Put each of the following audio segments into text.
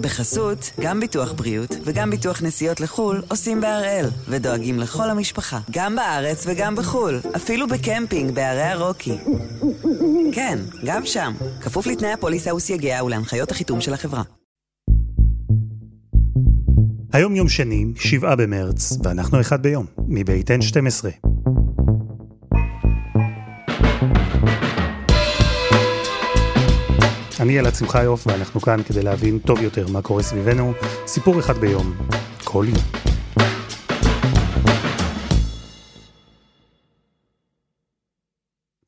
בחסות, גם ביטוח בריאות וגם ביטוח נסיעות לחו"ל עושים בהראל, ודואגים לכל המשפחה, גם בארץ וגם בחו"ל, אפילו בקמפינג בערי הרוקי. כן, גם שם, כפוף לתנאי הפוליסה וסייגיה ולהנחיות החיתום של החברה. היום יום שני, שבעה במרץ, ואנחנו אחד ביום, מבית N12. אני אלעד שמחיוף, ואנחנו כאן כדי להבין טוב יותר מה קורה סביבנו. סיפור אחד ביום, כל יום.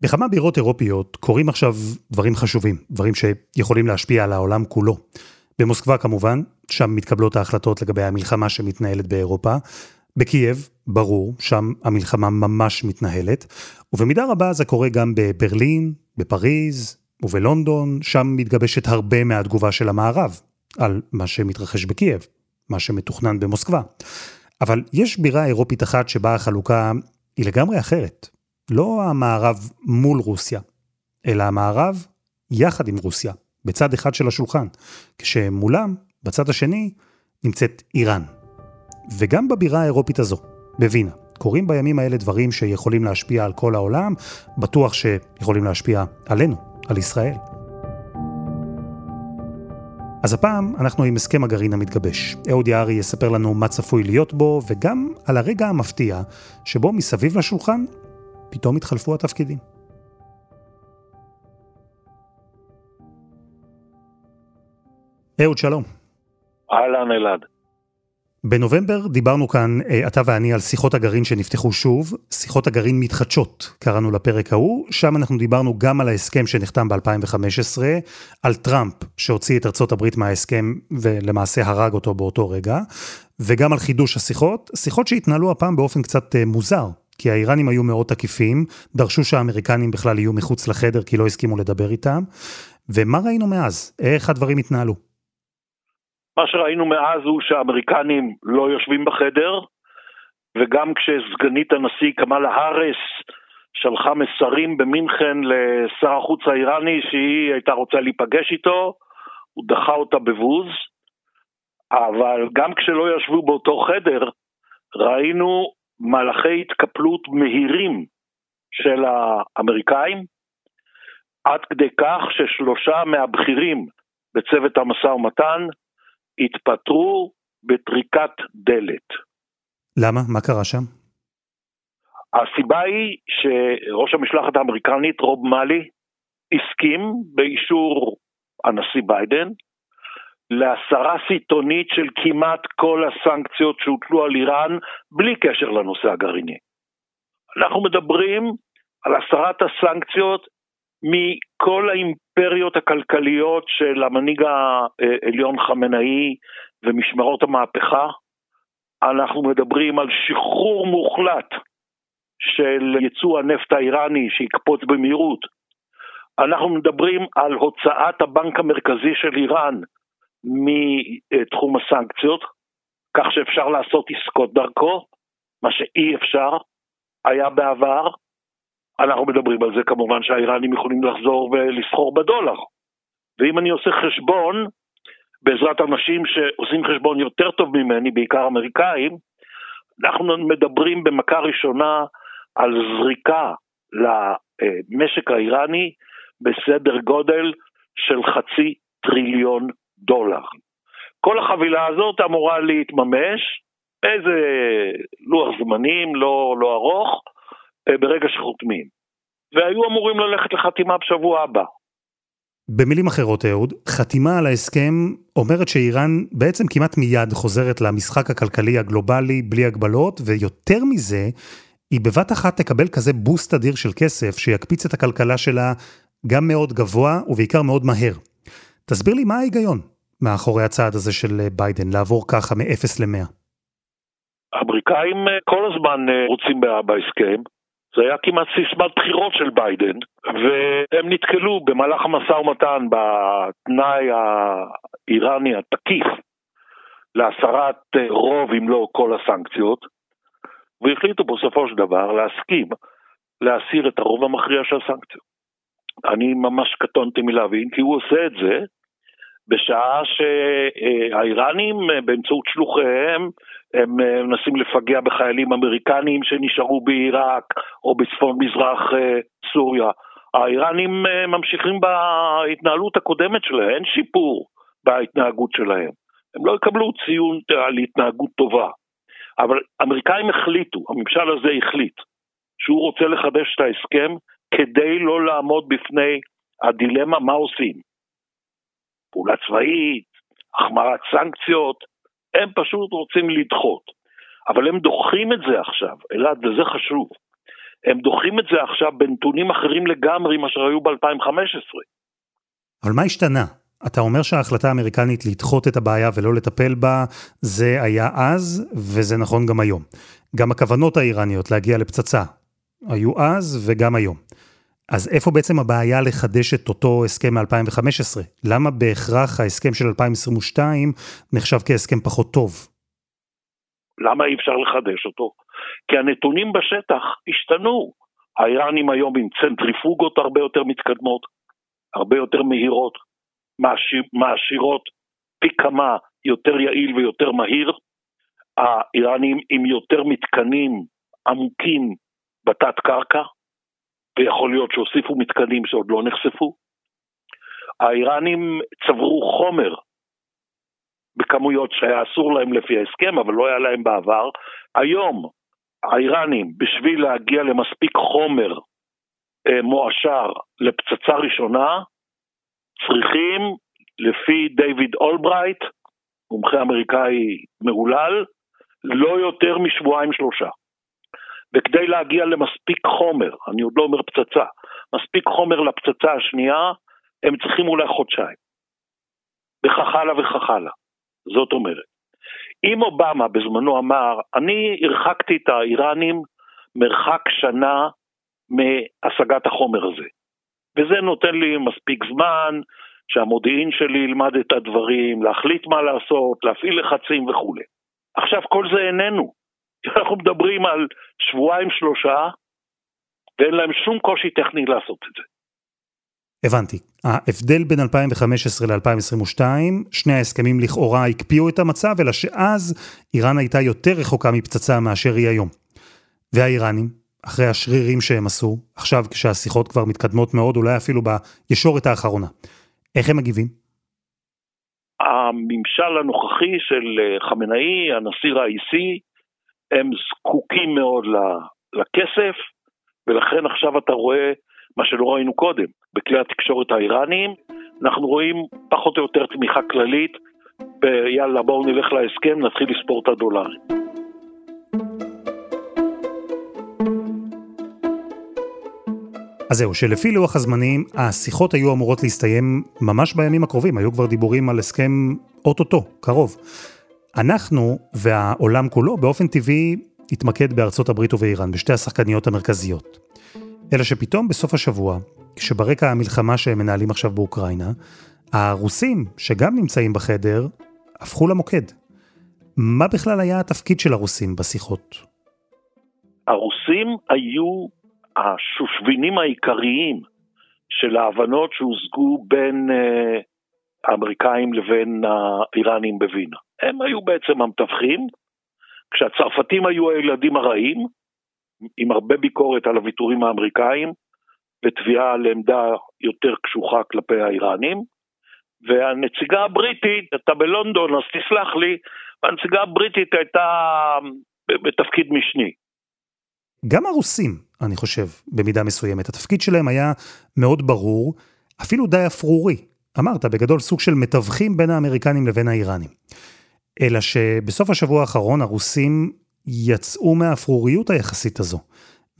בכמה בירות אירופיות קורים עכשיו דברים חשובים, דברים שיכולים להשפיע על העולם כולו. במוסקבה כמובן, שם מתקבלות ההחלטות לגבי המלחמה שמתנהלת באירופה. בקייב, ברור, שם המלחמה ממש מתנהלת, ובמידה רבה זה קורה גם בברלין, בפריז, ובלונדון, שם מתגבשת הרבה מהתגובה של המערב על מה שמתרחש בקייב, מה שמתוכנן במוסקבה. אבל יש בירה אירופית אחת שבה החלוקה היא לגמרי אחרת. לא המערב מול רוסיה, אלא המערב יחד עם רוסיה, בצד אחד של השולחן, כשמולם, בצד השני, נמצאת איראן. וגם בבירה האירופית הזו, בווינה, קורים בימים האלה דברים שיכולים להשפיע על כל העולם, בטוח שיכולים להשפיע עלינו. על ישראל. אז הפעם אנחנו עם הסכם הגרעין המתגבש. אהוד יערי יספר לנו מה צפוי להיות בו, וגם על הרגע המפתיע, שבו מסביב לשולחן פתאום התחלפו התפקידים. אהוד, שלום. אהלן אלעד. בנובמבר דיברנו כאן, אה, אתה ואני, על שיחות הגרעין שנפתחו שוב, שיחות הגרעין מתחדשות, קראנו לפרק ההוא, שם אנחנו דיברנו גם על ההסכם שנחתם ב-2015, על טראמפ שהוציא את הברית מההסכם ולמעשה הרג אותו באותו רגע, וגם על חידוש השיחות, שיחות שהתנהלו הפעם באופן קצת אה, מוזר, כי האיראנים היו מאוד תקיפים, דרשו שהאמריקנים בכלל יהיו מחוץ לחדר כי לא הסכימו לדבר איתם, ומה ראינו מאז? איך הדברים התנהלו? מה שראינו מאז הוא שהאמריקנים לא יושבים בחדר, וגם כשסגנית הנשיא קמאלה הארס שלחה מסרים במינכן לשר החוץ האיראני שהיא הייתה רוצה להיפגש איתו, הוא דחה אותה בבוז, אבל גם כשלא ישבו באותו חדר, ראינו מהלכי התקפלות מהירים של האמריקאים, עד כדי כך ששלושה מהבכירים בצוות המשא ומתן התפטרו בטריקת דלת. למה? מה קרה שם? הסיבה היא שראש המשלחת האמריקנית רוב מאלי הסכים באישור הנשיא ביידן להסרה סיטונית של כמעט כל הסנקציות שהוטלו על איראן בלי קשר לנושא הגרעיני. אנחנו מדברים על הסרת הסנקציות מכל האימפריות הכלכליות של המנהיג העליון חמינאי ומשמרות המהפכה, אנחנו מדברים על שחרור מוחלט של ייצוא הנפט האיראני שיקפוץ במהירות. אנחנו מדברים על הוצאת הבנק המרכזי של איראן מתחום הסנקציות, כך שאפשר לעשות עסקות דרכו, מה שאי אפשר היה בעבר, אנחנו מדברים על זה כמובן שהאיראנים יכולים לחזור ולסחור בדולר. ואם אני עושה חשבון, בעזרת אנשים שעושים חשבון יותר טוב ממני, בעיקר אמריקאים, אנחנו מדברים במכה ראשונה על זריקה למשק האיראני בסדר גודל של חצי טריליון דולר. כל החבילה הזאת אמורה להתממש באיזה לוח זמנים לא, לא ארוך, ברגע שחותמים. והיו אמורים ללכת לחתימה בשבוע הבא. במילים אחרות, אהוד, חתימה על ההסכם אומרת שאיראן בעצם כמעט מיד חוזרת למשחק הכלכלי הגלובלי בלי הגבלות, ויותר מזה, היא בבת אחת תקבל כזה בוסט אדיר של כסף שיקפיץ את הכלכלה שלה גם מאוד גבוה ובעיקר מאוד מהר. תסביר לי מה ההיגיון מאחורי הצעד הזה של ביידן, לעבור ככה מ-0 ל-100. האמריקאים אה, כל הזמן אה, רוצים בהסכם, זה היה כמעט סיסמת בחירות של ביידן, והם נתקלו במהלך המשא ומתן בתנאי האיראני התקיף להסרת רוב אם לא כל הסנקציות, והחליטו בסופו של דבר להסכים להסיר את הרוב המכריע של הסנקציות. אני ממש קטונתי מלהבין, כי הוא עושה את זה בשעה שהאיראנים באמצעות שלוחיהם הם מנסים לפגע בחיילים אמריקנים שנשארו בעיראק או בצפון מזרח סוריה. האיראנים ממשיכים בהתנהלות הקודמת שלהם, אין שיפור בהתנהגות שלהם. הם לא יקבלו ציון על התנהגות טובה. אבל האמריקאים החליטו, הממשל הזה החליט, שהוא רוצה לחדש את ההסכם כדי לא לעמוד בפני הדילמה מה עושים. פעולה צבאית, החמרת סנקציות, הם פשוט רוצים לדחות. אבל הם דוחים את זה עכשיו, אלעד, וזה חשוב. הם דוחים את זה עכשיו בנתונים אחרים לגמרי ממה שהיו ב-2015. אבל מה השתנה? אתה אומר שההחלטה האמריקנית לדחות את הבעיה ולא לטפל בה, זה היה אז, וזה נכון גם היום. גם הכוונות האיראניות להגיע לפצצה היו אז וגם היום. אז איפה בעצם הבעיה לחדש את אותו הסכם מ-2015? למה בהכרח ההסכם של 2022 נחשב כהסכם פחות טוב? למה אי אפשר לחדש אותו? כי הנתונים בשטח השתנו. האיראנים היום עם צנטריפוגות הרבה יותר מתקדמות, הרבה יותר מהירות, מעשירות פי כמה יותר יעיל ויותר מהיר, האיראנים עם יותר מתקנים עמוקים בתת קרקע, ויכול להיות שהוסיפו מתקנים שעוד לא נחשפו. האיראנים צברו חומר בכמויות שהיה אסור להם לפי ההסכם, אבל לא היה להם בעבר. היום האיראנים, בשביל להגיע למספיק חומר אה, מועשר לפצצה ראשונה, צריכים, לפי דיוויד אולברייט, מומחה אמריקאי מהולל, לא יותר משבועיים שלושה. וכדי להגיע למספיק חומר, אני עוד לא אומר פצצה, מספיק חומר לפצצה השנייה, הם צריכים אולי חודשיים. וכך הלאה וכך הלאה. זאת אומרת, אם אובמה בזמנו אמר, אני הרחקתי את האיראנים מרחק שנה מהשגת החומר הזה. וזה נותן לי מספיק זמן שהמודיעין שלי ילמד את הדברים, להחליט מה לעשות, להפעיל לחצים וכולי. עכשיו כל זה איננו. אנחנו מדברים על שבועיים שלושה, ואין להם שום קושי טכני לעשות את זה. הבנתי. ההבדל בין 2015 ל-2022, שני ההסכמים לכאורה הקפיאו את המצב, אלא שאז איראן הייתה יותר רחוקה מפצצה מאשר היא היום. והאיראנים, אחרי השרירים שהם עשו, עכשיו כשהשיחות כבר מתקדמות מאוד, אולי אפילו בישורת האחרונה. איך הם מגיבים? הממשל הנוכחי של אה, חמינאי, הנשיא ראיסי, הם זקוקים מאוד לכסף, ולכן עכשיו אתה רואה מה שלא ראינו קודם. בכלי התקשורת האיראניים, אנחנו רואים פחות או יותר תמיכה כללית, ויאללה בואו נלך להסכם, נתחיל לספור את הדולרים. אז זהו, שלפי לוח הזמנים, השיחות היו אמורות להסתיים ממש בימים הקרובים, היו כבר דיבורים על הסכם אוטוטו, קרוב. אנחנו והעולם כולו באופן טבעי התמקד בארצות הברית ובאיראן, בשתי השחקניות המרכזיות. אלא שפתאום בסוף השבוע, כשברקע המלחמה שהם מנהלים עכשיו באוקראינה, הרוסים, שגם נמצאים בחדר, הפכו למוקד. מה בכלל היה התפקיד של הרוסים בשיחות? הרוסים היו השושבינים העיקריים של ההבנות שהושגו בין uh, האמריקאים לבין האיראנים בווינה. הם היו בעצם המתווכים, כשהצרפתים היו הילדים הרעים, עם הרבה ביקורת על הוויתורים האמריקאים, ותביעה על עמדה יותר קשוחה כלפי האיראנים, והנציגה הבריטית, אתה בלונדון אז תסלח לי, והנציגה הבריטית הייתה בתפקיד משני. גם הרוסים, אני חושב, במידה מסוימת, התפקיד שלהם היה מאוד ברור, אפילו די אפרורי. אמרת, בגדול סוג של מתווכים בין האמריקנים לבין האיראנים. אלא שבסוף השבוע האחרון הרוסים יצאו מהאפרוריות היחסית הזו.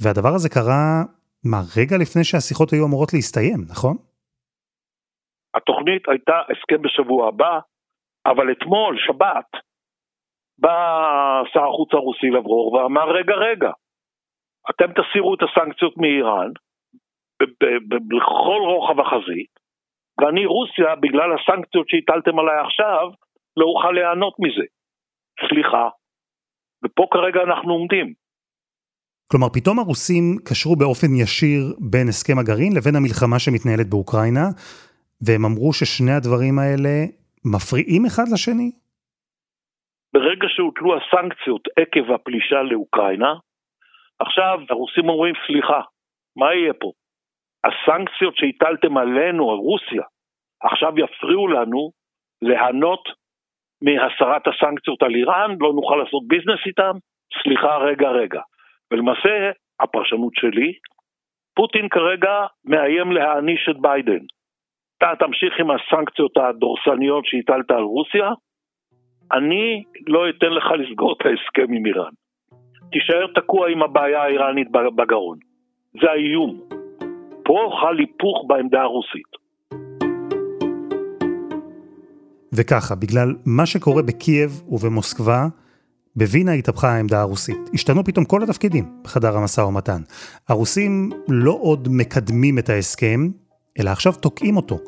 והדבר הזה קרה, מה, רגע לפני שהשיחות היו אמורות להסתיים, נכון? התוכנית הייתה הסכם בשבוע הבא, אבל אתמול, שבת, בא שר החוץ הרוסי לברור ואמר, רגע, רגע, אתם תסירו את הסנקציות מאיראן בכל רוחב החזית, ואני רוסיה, בגלל הסנקציות שהטלתם עליי עכשיו, לא אוכל ליהנות מזה. סליחה. ופה כרגע אנחנו עומדים. כלומר, פתאום הרוסים קשרו באופן ישיר בין הסכם הגרעין לבין המלחמה שמתנהלת באוקראינה, והם אמרו ששני הדברים האלה מפריעים אחד לשני? ברגע שהוטלו הסנקציות עקב הפלישה לאוקראינה, עכשיו הרוסים אומרים, סליחה, מה יהיה פה? הסנקציות שהטלתם עלינו, על רוסיה, עכשיו יפריעו לנו ליהנות מהסרת הסנקציות על איראן, לא נוכל לעשות ביזנס איתם? סליחה, רגע, רגע. ולמעשה, הפרשנות שלי, פוטין כרגע מאיים להעניש את ביידן. אתה תמשיך עם הסנקציות הדורסניות שהטלת על רוסיה, אני לא אתן לך לסגור את ההסכם עם איראן. תישאר תקוע עם הבעיה האיראנית בגרון. זה האיום. פה חל היפוך בעמדה הרוסית. וככה, בגלל מה שקורה בקייב ובמוסקבה, בווינה התהפכה העמדה הרוסית. השתנו פתאום כל התפקידים בחדר המשא ומתן. הרוסים לא עוד מקדמים את ההסכם, אלא עכשיו תוקעים אותו.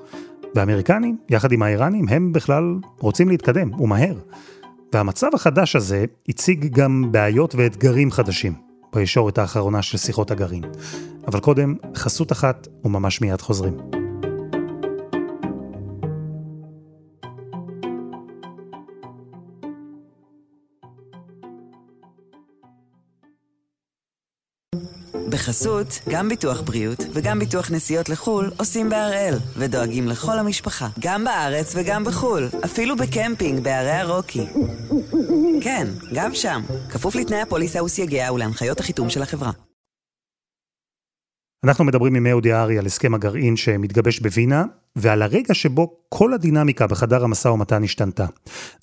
והאמריקנים, יחד עם האיראנים, הם בכלל רוצים להתקדם, ומהר. והמצב החדש הזה הציג גם בעיות ואתגרים חדשים בישורת האחרונה של שיחות הגרעין. אבל קודם, חסות אחת וממש מיד חוזרים. בחסות, גם ביטוח בריאות וגם ביטוח נסיעות לחו"ל עושים בהראל, ודואגים לכל המשפחה, גם בארץ וגם בחו"ל, אפילו בקמפינג בערי הרוקי. כן, גם שם, כפוף לתנאי הפוליסה וסייגיה ולהנחיות החיתום של החברה. אנחנו מדברים עם אהוד יערי על הסכם הגרעין שמתגבש בווינה, ועל הרגע שבו כל הדינמיקה בחדר המשא ומתן השתנתה.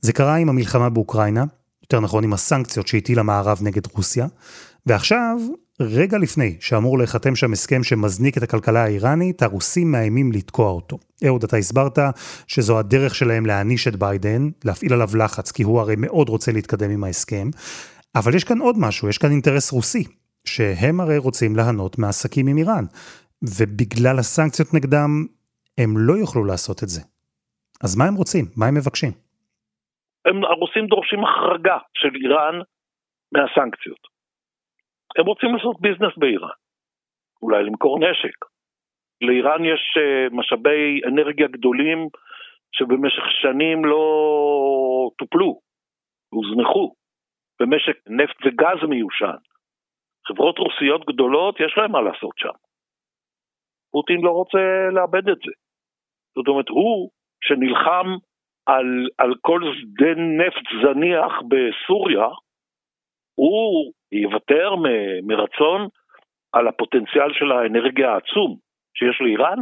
זה קרה עם המלחמה באוקראינה, יותר נכון עם הסנקציות שהטיל המערב נגד רוסיה, ועכשיו רגע לפני שאמור להיחתם שם הסכם שמזניק את הכלכלה האיראנית, הרוסים מאיימים לתקוע אותו. אהוד, אתה הסברת שזו הדרך שלהם להעניש את ביידן, להפעיל עליו לחץ, כי הוא הרי מאוד רוצה להתקדם עם ההסכם. אבל יש כאן עוד משהו, יש כאן אינטרס רוסי, שהם הרי רוצים ליהנות מעסקים עם איראן, ובגלל הסנקציות נגדם, הם לא יוכלו לעשות את זה. אז מה הם רוצים? מה הם מבקשים? הם, הרוסים דורשים החרגה של איראן מהסנקציות. הם רוצים לעשות ביזנס באיראן, אולי למכור נשק. לאיראן יש uh, משאבי אנרגיה גדולים שבמשך שנים לא טופלו, הוזנחו, במשק נפט וגז מיושן. חברות רוסיות גדולות, יש להן מה לעשות שם. פוטין לא רוצה לאבד את זה. זאת אומרת, הוא שנלחם על, על כל שדה נפט זניח בסוריה, הוא יוותר מ- מרצון על הפוטנציאל של האנרגיה העצום שיש לאיראן?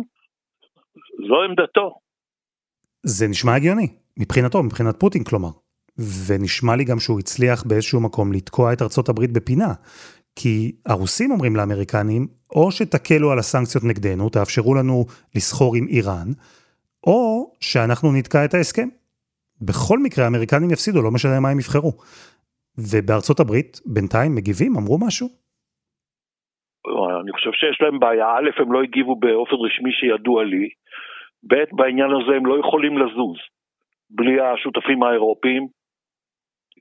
זו עמדתו. זה נשמע הגיוני, מבחינתו, מבחינת פוטין כלומר. ונשמע לי גם שהוא הצליח באיזשהו מקום לתקוע את ארצות הברית בפינה. כי הרוסים אומרים לאמריקנים, או שתקלו על הסנקציות נגדנו, תאפשרו לנו לסחור עם איראן, או שאנחנו נתקע את ההסכם. בכל מקרה האמריקנים יפסידו, לא משנה מה הם יבחרו. ובארצות הברית בינתיים מגיבים, אמרו משהו? אני חושב שיש להם בעיה, א', הם לא הגיבו באופן רשמי שידוע לי, ב', בעניין הזה הם לא יכולים לזוז בלי השותפים האירופיים,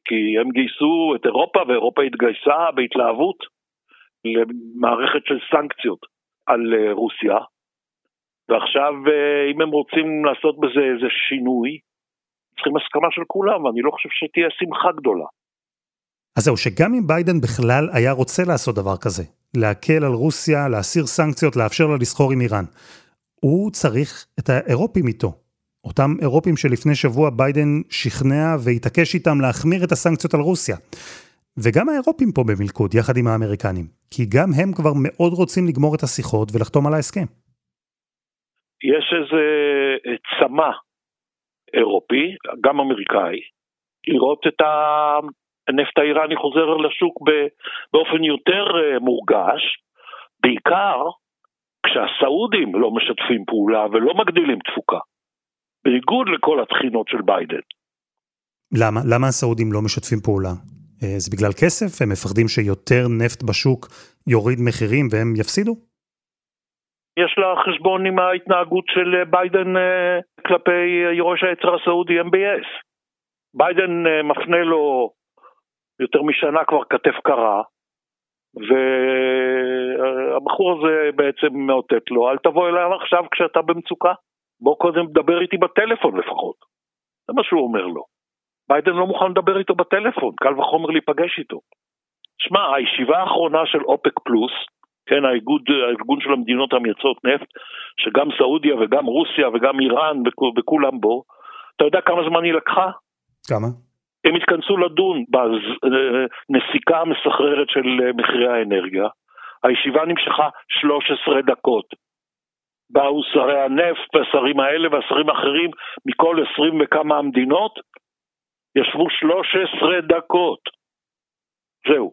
כי הם גייסו את אירופה ואירופה התגייסה בהתלהבות למערכת של סנקציות על אה, רוסיה, ועכשיו אה, אם הם רוצים לעשות בזה איזה שינוי, צריכים הסכמה של כולם, ואני לא חושב שתהיה שמחה גדולה. אז זהו, שגם אם ביידן בכלל היה רוצה לעשות דבר כזה, להקל על רוסיה, להסיר סנקציות, לאפשר לה לסחור עם איראן, הוא צריך את האירופים איתו. אותם אירופים שלפני שבוע ביידן שכנע והתעקש איתם להחמיר את הסנקציות על רוסיה. וגם האירופים פה במלכוד, יחד עם האמריקנים. כי גם הם כבר מאוד רוצים לגמור את השיחות ולחתום על ההסכם. יש איזה צמא אירופי, גם אמריקאי, לראות את הנפט האיראני חוזר לשוק באופן יותר אה, מורגש, בעיקר כשהסעודים לא משתפים פעולה ולא מגדילים תפוקה, בניגוד לכל התחינות של ביידן. למה? למה הסעודים לא משתפים פעולה? אה, זה בגלל כסף? הם מפחדים שיותר נפט בשוק יוריד מחירים והם יפסידו? יש לה חשבון עם ההתנהגות של ביידן אה, כלפי יורש העצר הסעודי MBS. ביידן מפנה לו יותר משנה כבר כתף קרה, והבחור הזה בעצם מאותת לו, אל תבוא אליי עכשיו כשאתה במצוקה. בוא קודם דבר איתי בטלפון לפחות. זה מה שהוא אומר לו. ביידן לא מוכן לדבר איתו בטלפון, קל וחומר להיפגש איתו. שמע, הישיבה האחרונה של אופק פלוס, כן, האיגוד, הארגון של המדינות המייצרות נפט, שגם סעודיה וגם רוסיה וגם איראן וכולם בו, אתה יודע כמה זמן היא לקחה? כמה? הם התכנסו לדון בנסיקה המסחררת של מחירי האנרגיה. הישיבה נמשכה 13 דקות. באו שרי הנפט והשרים האלה והשרים האחרים מכל 20 וכמה המדינות, ישבו 13 דקות. זהו.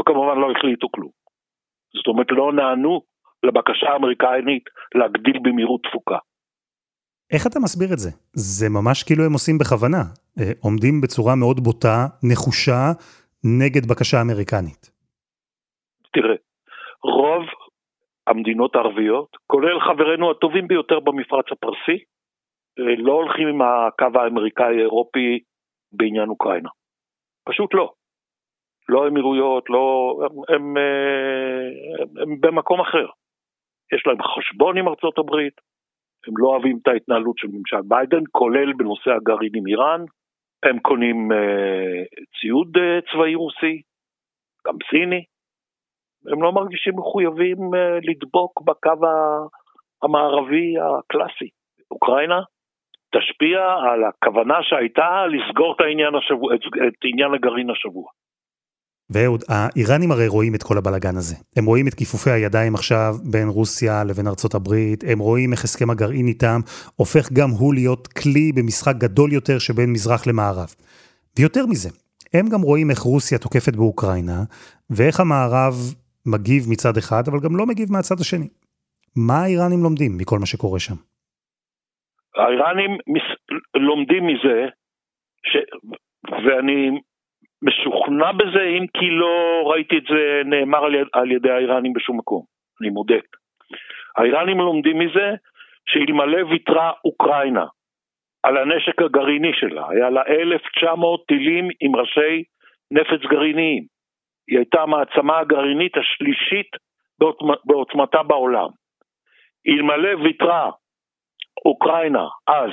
וכמובן לא החליטו כלום. זאת אומרת, לא נענו לבקשה האמריקאית להגדיל במהירות תפוקה. איך אתה מסביר את זה? זה ממש כאילו הם עושים בכוונה. אה, עומדים בצורה מאוד בוטה, נחושה, נגד בקשה אמריקנית. תראה, רוב המדינות הערביות, כולל חברינו הטובים ביותר במפרץ הפרסי, אה, לא הולכים עם הקו האמריקאי-אירופי בעניין אוקראינה. פשוט לא. לא אמירויות, לא... הם, הם, אה, הם, הם במקום אחר. יש להם חשבון עם ארצות הברית, הם לא אוהבים את ההתנהלות של ממשל ביידן, כולל בנושא הגרעין עם איראן, הם קונים אה, ציוד אה, צבאי רוסי, גם סיני, הם לא מרגישים מחויבים אה, לדבוק בקו המערבי הקלאסי. אוקראינה תשפיע על הכוונה שהייתה לסגור את העניין, השבוע, את עניין הגרעין השבוע. ואהוד, האיראנים הרי רואים את כל הבלגן הזה. הם רואים את כיפופי הידיים עכשיו בין רוסיה לבין ארצות הברית, הם רואים איך הסכם הגרעין איתם הופך גם הוא להיות כלי במשחק גדול יותר שבין מזרח למערב. ויותר מזה, הם גם רואים איך רוסיה תוקפת באוקראינה, ואיך המערב מגיב מצד אחד, אבל גם לא מגיב מהצד השני. מה האיראנים לומדים מכל מה שקורה שם? האיראנים לומדים מזה, ש... ואני משוכנע בזה, אם כי לא ראיתי את זה נאמר על, יד, על ידי האיראנים בשום מקום, אני מודה. האיראנים לומדים מזה שאלמלא ויתרה אוקראינה על הנשק הגרעיני שלה, היה לה 1,900 טילים עם ראשי נפץ גרעיניים. היא הייתה המעצמה הגרעינית השלישית בעוצמתה בעולם. אלמלא ויתרה אוקראינה אז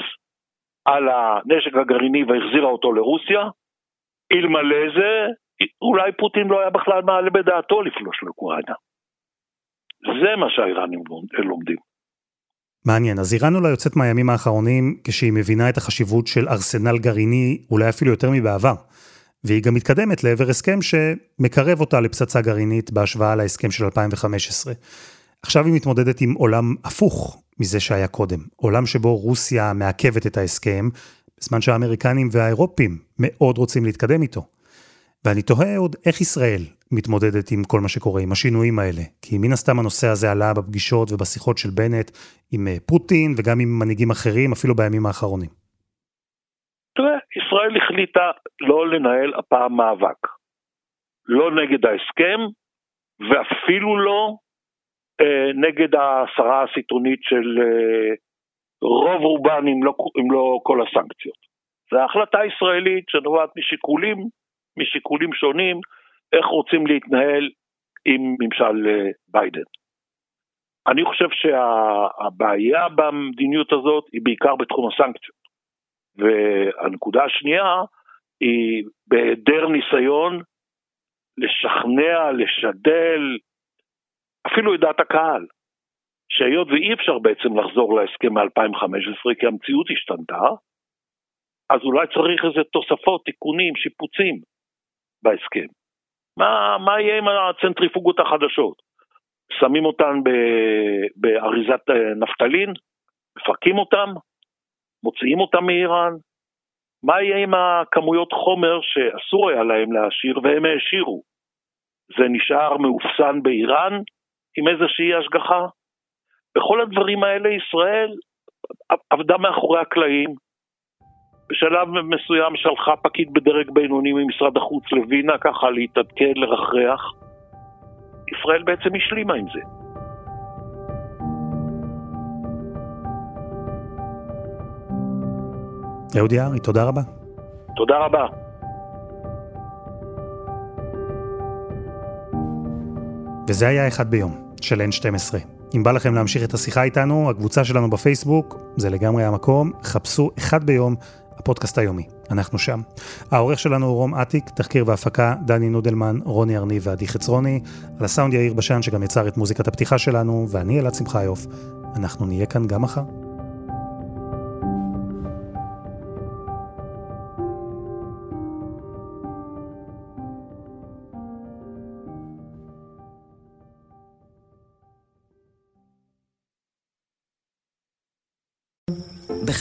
על הנשק הגרעיני והחזירה אותו לרוסיה, אלמלא זה, אולי פוטין לא היה בכלל מעלה בדעתו לפלוש לאוקראינה. זה מה שהאיראנים לומדים. מעניין, אז איראן אולי יוצאת מהימים האחרונים כשהיא מבינה את החשיבות של ארסנל גרעיני, אולי אפילו יותר מבעבר. והיא גם מתקדמת לעבר הסכם שמקרב אותה לפצצה גרעינית בהשוואה להסכם של 2015. עכשיו היא מתמודדת עם עולם הפוך מזה שהיה קודם. עולם שבו רוסיה מעכבת את ההסכם, בזמן שהאמריקנים והאירופים מאוד רוצים להתקדם איתו. ואני תוהה עוד איך ישראל מתמודדת עם כל מה שקורה, עם השינויים האלה. כי מן הסתם הנושא הזה עלה בפגישות ובשיחות של בנט עם אה, פוטין וגם עם מנהיגים אחרים, אפילו בימים האחרונים. תראה, ישראל החליטה לא לנהל הפעם מאבק. לא נגד ההסכם, ואפילו לא אה, נגד ההסרה הסיטונית של אה, רוב רובן, אם לא, אם לא כל הסנקציות. זו החלטה ישראלית שנובעת משיקולים, משיקולים שונים, איך רוצים להתנהל עם ממשל אה, ביידן. אני חושב שהבעיה במדיניות הזאת היא בעיקר בתחום הסנקציות. והנקודה השנייה היא בהיעדר ניסיון לשכנע, לשדל, אפילו את דעת הקהל. שהיות ואי אפשר בעצם לחזור להסכם מ-2015 כי המציאות השתנתה, אז אולי צריך איזה תוספות, תיקונים, שיפוצים בהסכם. מה, מה יהיה עם הצנטריפוגות החדשות? שמים אותן באריזת אה, נפטלין? מפרקים אותן? מוציאים אותן מאיראן? מה יהיה עם הכמויות חומר שאסור היה להם להשאיר והם העשירו? זה נשאר מאופסן באיראן עם איזושהי השגחה? בכל הדברים האלה ישראל עבדה מאחורי הקלעים. בשלב מסוים שלחה פקיד בדרג בינוני ממשרד החוץ לווינה ככה להתעדכן, לרחרח. ישראל בעצם השלימה עם זה. אהוד יערי, תודה רבה. תודה רבה. וזה היה אחד ביום, של N12. אם בא לכם להמשיך את השיחה איתנו, הקבוצה שלנו בפייסבוק, זה לגמרי המקום, חפשו אחד ביום, הפודקאסט היומי. אנחנו שם. העורך שלנו הוא רום אטיק, תחקיר והפקה דני נודלמן, רוני ארני ועדי חצרוני, על הסאונד יאיר בשן שגם יצר את מוזיקת הפתיחה שלנו, ואני אלעד שמחיוף. אנחנו נהיה כאן גם מחר.